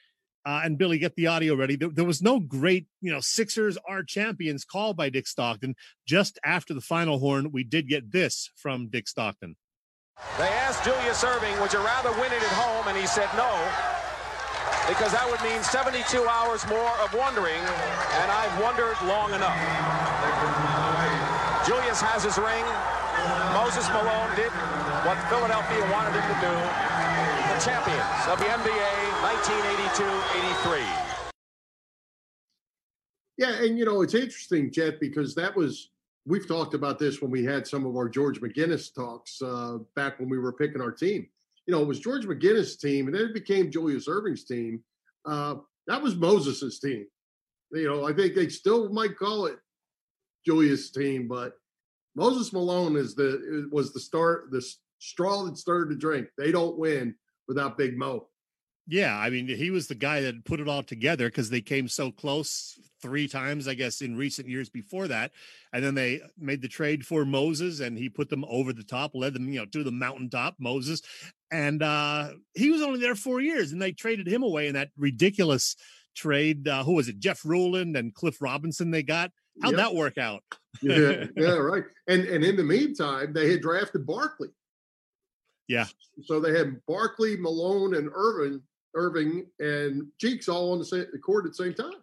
uh, and Billy, get the audio ready. There, there, was no great, you know, Sixers are champions called by Dick Stockton. Just after the final horn, we did get this from Dick Stockton. They asked Julius Erving, would you rather win it at home? And he said no because that would mean 72 hours more of wondering, and I've wondered long enough. Julius has his ring. Moses Malone did what Philadelphia wanted him to do. The champions of the NBA 1982-83. Yeah, and you know, it's interesting, Chet, because that was we've talked about this when we had some of our George McGinnis talks uh, back when we were picking our team you know, it was George McGinnis' team, and then it became Julius Erving's team. Uh, that was Moses's team. You know, I think they still might call it Julius' team, but Moses Malone is the was the start the straw that started the drink. They don't win without Big Mo. Yeah, I mean, he was the guy that put it all together because they came so close three times, I guess, in recent years before that. And then they made the trade for Moses and he put them over the top, led them, you know, to the mountaintop, Moses. And uh he was only there four years and they traded him away in that ridiculous trade. Uh, who was it? Jeff Ruland and Cliff Robinson they got. How'd yep. that work out? yeah, yeah, right. And and in the meantime, they had drafted Barkley. Yeah. So they had Barkley, Malone, and Erving, Erving and Cheeks all on the same the court at the same time.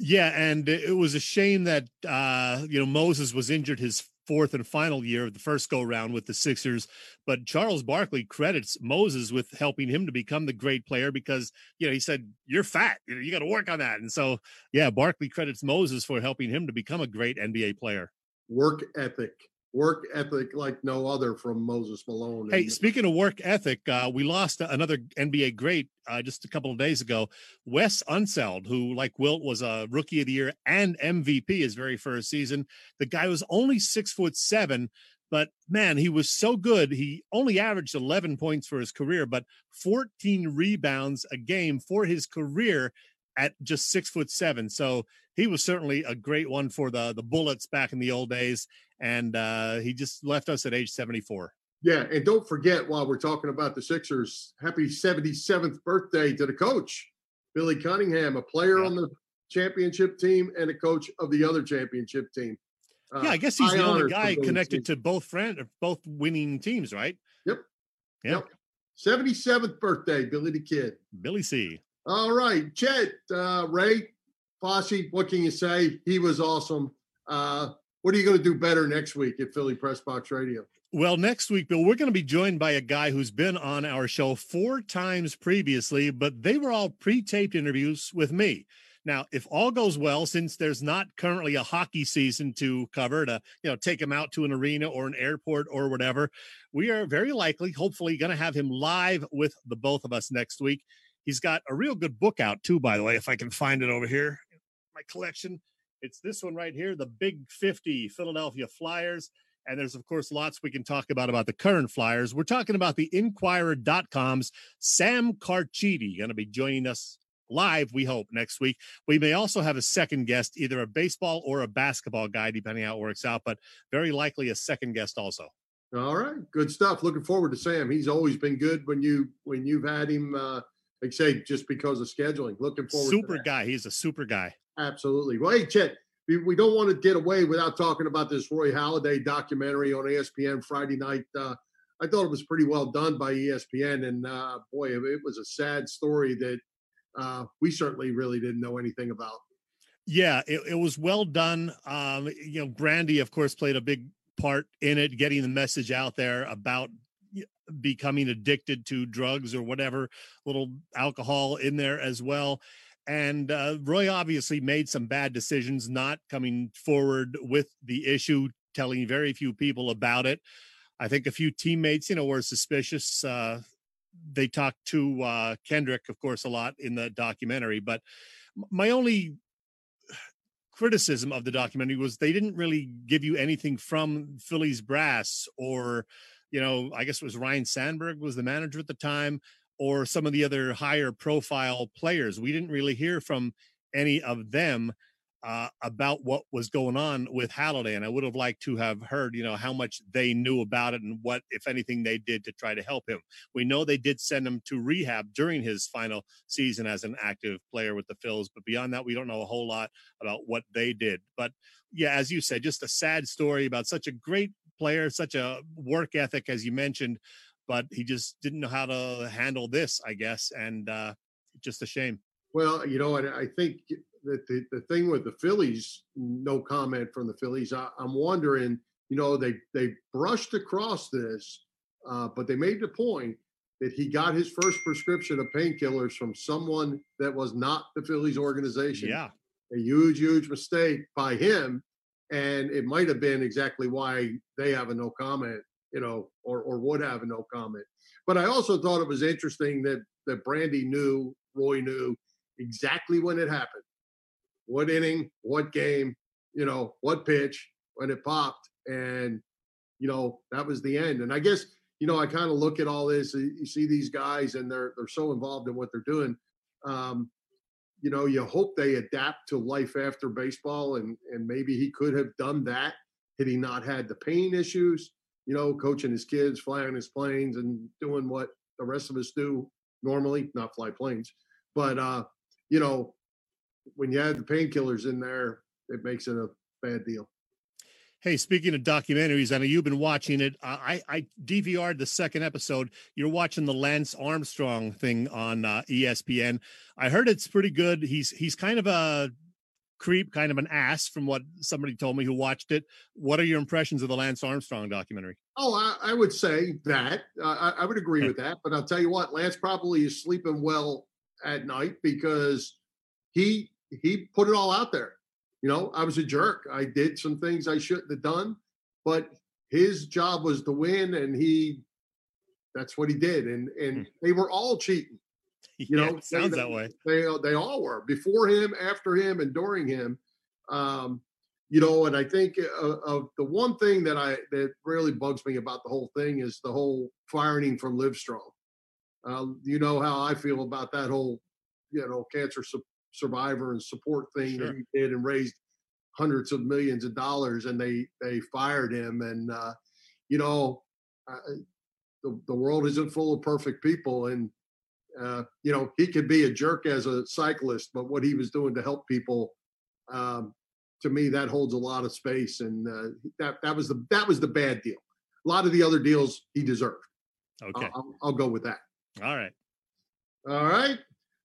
Yeah, and it was a shame that uh, you know Moses was injured his fourth and final year of the first go round with the Sixers. But Charles Barkley credits Moses with helping him to become the great player because you know he said you're fat, you, know, you got to work on that. And so yeah, Barkley credits Moses for helping him to become a great NBA player. Work ethic work ethic like no other from Moses Malone. Hey, speaking of work ethic, uh, we lost another NBA great uh, just a couple of days ago. Wes Unseld, who, like Wilt, was a rookie of the year and MVP his very first season. The guy was only six foot seven, but man, he was so good. He only averaged 11 points for his career, but 14 rebounds a game for his career at just six foot seven. So he was certainly a great one for the the Bullets back in the old days and uh, he just left us at age 74. Yeah, and don't forget while we're talking about the Sixers, happy 77th birthday to the coach, Billy Cunningham, a player yeah. on the championship team and a coach of the other championship team. Uh, yeah, I guess he's the only guy connected to both friend, both winning teams, right? Yep. Yep. 77th birthday, Billy the Kid. Billy C. All right, Chet, uh, Ray, Fosse, what can you say? He was awesome. Uh, what are you going to do better next week at Philly Press Box Radio? Well, next week, Bill, we're going to be joined by a guy who's been on our show four times previously, but they were all pre taped interviews with me. Now, if all goes well, since there's not currently a hockey season to cover to, you know, take him out to an arena or an airport or whatever, we are very likely, hopefully, going to have him live with the both of us next week. He's got a real good book out too, by the way, if I can find it over here, my collection. It's this one right here, the Big 50 Philadelphia Flyers. And there's, of course, lots we can talk about about the current Flyers. We're talking about the Inquirer.com's Sam Carchidi going to be joining us live, we hope, next week. We may also have a second guest, either a baseball or a basketball guy, depending how it works out, but very likely a second guest also. All right, good stuff. Looking forward to Sam. He's always been good when you when you've had him. Uh, like say, just because of scheduling. Looking forward. Super guy. He's a super guy. Absolutely. Well, hey, Chet, we, we don't want to get away without talking about this Roy Halladay documentary on ESPN Friday night. Uh, I thought it was pretty well done by ESPN, and uh, boy, it was a sad story that uh, we certainly really didn't know anything about. Yeah, it, it was well done. Um, you know, Brandy, of course, played a big part in it, getting the message out there about becoming addicted to drugs or whatever, little alcohol in there as well. And uh, Roy obviously made some bad decisions, not coming forward with the issue, telling very few people about it. I think a few teammates, you know, were suspicious. Uh, they talked to uh, Kendrick, of course, a lot in the documentary. But my only criticism of the documentary was they didn't really give you anything from Phillies brass or, you know, I guess it was Ryne Sandberg was the manager at the time or some of the other higher profile players. We didn't really hear from any of them uh, about what was going on with Halladay, and I would have liked to have heard, you know, how much they knew about it and what, if anything, they did to try to help him. We know they did send him to rehab during his final season as an active player with the Phils, but beyond that, we don't know a whole lot about what they did. But yeah, as you said, just a sad story about such a great player, such a work ethic, as you mentioned, but he just didn't know how to handle this, I guess, and uh, just a shame. Well, you know, I, I think that the, the thing with the Phillies, no comment from the Phillies. I, am wondering, you know, they they brushed across this, uh, but they made the point that he got his first prescription of painkillers from someone that was not the Phillies organization. Yeah, a huge, huge mistake by him, and it might have been exactly why they have a no comment you know, or or would have no comment. But I also thought it was interesting that that Brandy knew, Roy knew exactly when it happened, what inning, what game, you know, what pitch when it popped, and you know that was the end. And I guess you know I kind of look at all this. You see these guys, and they're they're so involved in what they're doing. Um, you know, you hope they adapt to life after baseball, and and maybe he could have done that had he not had the pain issues. You know, coaching his kids, flying his planes, and doing what the rest of us do normally, not fly planes. But uh, you know, when you add the painkillers in there, it makes it a bad deal. Hey, speaking of documentaries, I know you've been watching it. I, I DVR'd the second episode. You're watching the Lance Armstrong thing on uh, ESPN. I heard it's pretty good. He's he's kind of a creep, kind of an ass, from what somebody told me who watched it. What are your impressions of the Lance Armstrong documentary? Oh, I, I would say that uh, I, I, would agree with that. But I'll tell you what, Lance probably is sleeping well at night because he he put it all out there you know, I was a jerk. I did some things I shouldn't have done, but his job was to win, and he that's what he did. And and hmm. they were all cheating. You yeah, know, sounds they, that way. They they all were before him, after him, and during him. Um, you know, and I think uh, of the one thing that I that really bugs me about the whole thing is the whole firing from Livestrong. Uh, you know how I feel about that whole, you know, cancer su- survivor and support thing sure. that he did and raised hundreds of millions of dollars and they they fired him and uh, you know uh, the, the world isn't full of perfect people and uh, you know he could be a jerk as a cyclist but what he was doing to help people um, to me that holds a lot of space and uh, that that was the that was the bad deal. A lot of the other deals he deserved. Okay. I'll, I'll go with that. All right. All right.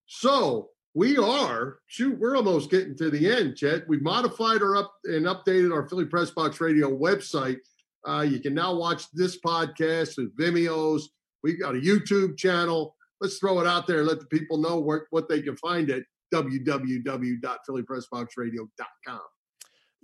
So we are shoot we're almost getting to the end chet. We've modified our up and updated our philly press box radio website. Uh, you can now watch this podcast with vimeos we've got a youtube channel let's throw it out there and let the people know what, what they can find at www.phillypressboxradio.com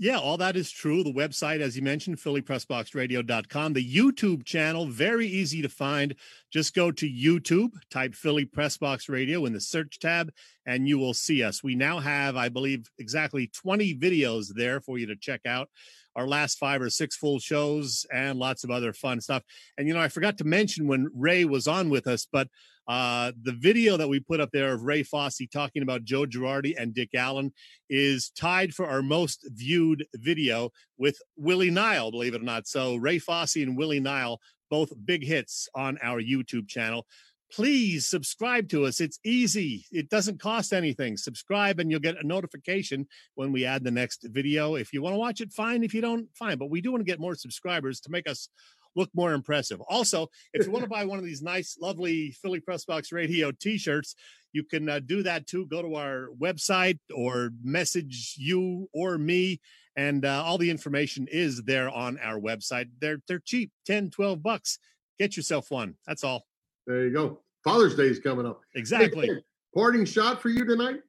yeah, all that is true. The website, as you mentioned, phillypressboxradio.com. The YouTube channel, very easy to find. Just go to YouTube, type Philly Pressbox Radio in the search tab, and you will see us. We now have, I believe, exactly 20 videos there for you to check out. Our last five or six full shows and lots of other fun stuff. And, you know, I forgot to mention when Ray was on with us, but uh, the video that we put up there of Ray Fosse talking about Joe Girardi and Dick Allen is tied for our most viewed video with Willie Nile, believe it or not. So Ray Fosse and Willie Nile, both big hits on our YouTube channel. Please subscribe to us. It's easy. It doesn't cost anything. Subscribe and you'll get a notification when we add the next video. If you want to watch it, fine. If you don't, fine. But we do want to get more subscribers to make us look more impressive. Also, if you want to buy one of these nice, lovely Philly Press Box Radio T-shirts, you can uh, do that too. Go to our website or message you or me, and uh, all the information is there on our website. They're they're cheap, 10, 12 bucks. Get yourself one. That's all. There you go. Father's Day is coming up. Exactly. Hey, parting shot for you tonight.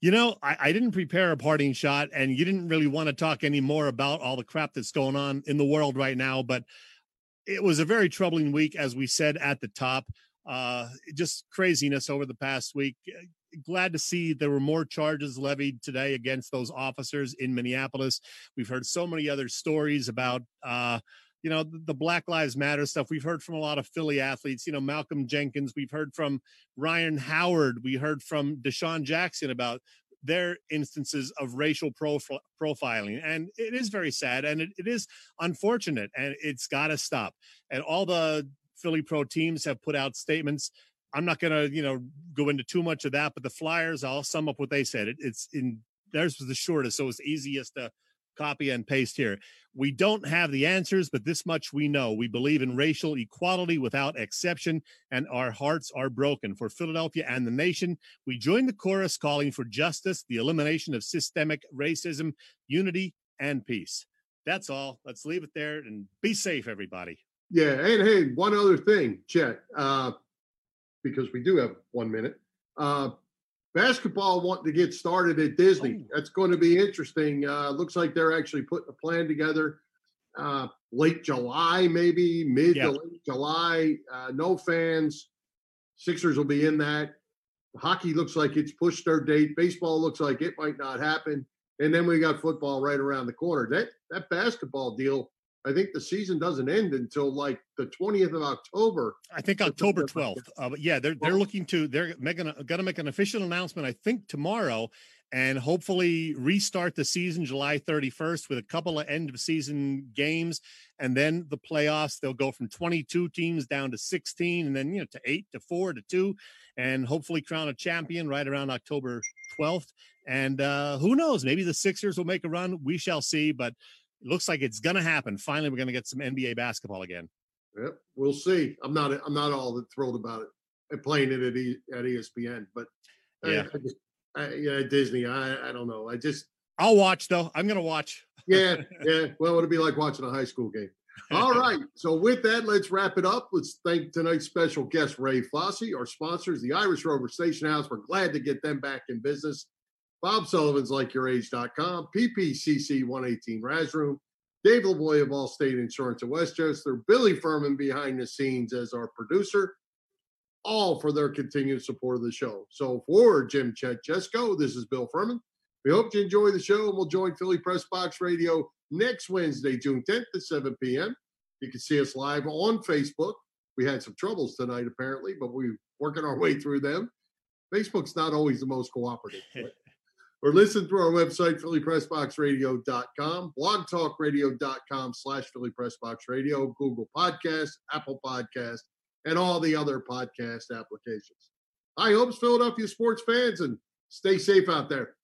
You know, I, I, didn't prepare a parting shot, and you didn't really want to talk any more about all the crap that's going on in the world right now. But it was a very troubling week, as we said at the top. Uh, just craziness over the past week. Glad to see there were more charges levied today against those officers in Minneapolis. We've heard so many other stories about, uh, you know, the Black Lives Matter stuff. We've heard from a lot of Philly athletes, you know, Malcolm Jenkins. We've heard from Ryan Howard. We heard from DeSean Jackson about their instances of racial profi- profiling. And it is very sad and it, it is unfortunate and it's got to stop. And all the Philly Pro teams have put out statements. I'm not going to, you know, go into too much of that, but the Flyers, I'll sum up what they said. It, it's in theirs was the shortest, so it's easiest to copy and paste here. We don't have the answers, but this much we know. We believe in racial equality without exception, and our hearts are broken. For Philadelphia and the nation, we join the chorus calling for justice, the elimination of systemic racism, unity, and peace. That's all. Let's leave it there and be safe, everybody. Yeah. And hey, one other thing, Chet, uh, because we do have one minute. Uh, basketball wanting to get started at Disney. Oh. That's going to be interesting. Uh, looks like they're actually putting a plan together. Uh, late July, maybe mid to late July. Uh, no fans. Sixers will be in that. Hockey looks like it's pushed their date. Baseball looks like it might not happen. And then we got football right around the corner. That that basketball deal I think the season doesn't end until like the 20th of October. I think October 12th. Uh, but yeah, they're they're looking to they're making going to make an official announcement. I think tomorrow, and hopefully restart the season July 31st with a couple of end of season games, and then the playoffs. They'll go from 22 teams down to 16, and then you know to eight to four to two, and hopefully crown a champion right around October 12th. And uh, who knows? Maybe the Sixers will make a run. We shall see. But it looks like it's going to happen. Finally, we're going to get some NBA basketball again. Yep, we'll see. I'm not. I'm not all that thrilled about it. And playing it at, e, at ESPN, but uh, yeah, I, I just, I, yeah, Disney. I, I don't know. I just. I'll watch though. I'm going to watch. yeah, yeah. Well, it'll be like watching a high school game. All right. So with that, let's wrap it up. Let's thank tonight's special guest, Ray Fosse. our sponsors, the Irish Rover Station House. We're glad to get them back in business. Bob Sullivan's LikeYourAge.com, PPCC 118 Raz Room, Dave Lavoie of Allstate Insurance of Westchester, Billy Furman behind the scenes as our producer, all for their continued support of the show. So for Jim Chet Chesko, this is Bill Furman. We hope you enjoy the show and we'll join Philly Press Box Radio next Wednesday, June 10th at 7 p.m. You can see us live on Facebook. We had some troubles tonight, apparently, but we're working our way through them. Facebook's not always the most cooperative. or listen through our website, phillypressboxradio.com, blogtalkradio.com slash phillypressboxradio, Google Podcast, Apple Podcast, and all the other podcast applications. High hopes, Philadelphia sports fans, and stay safe out there.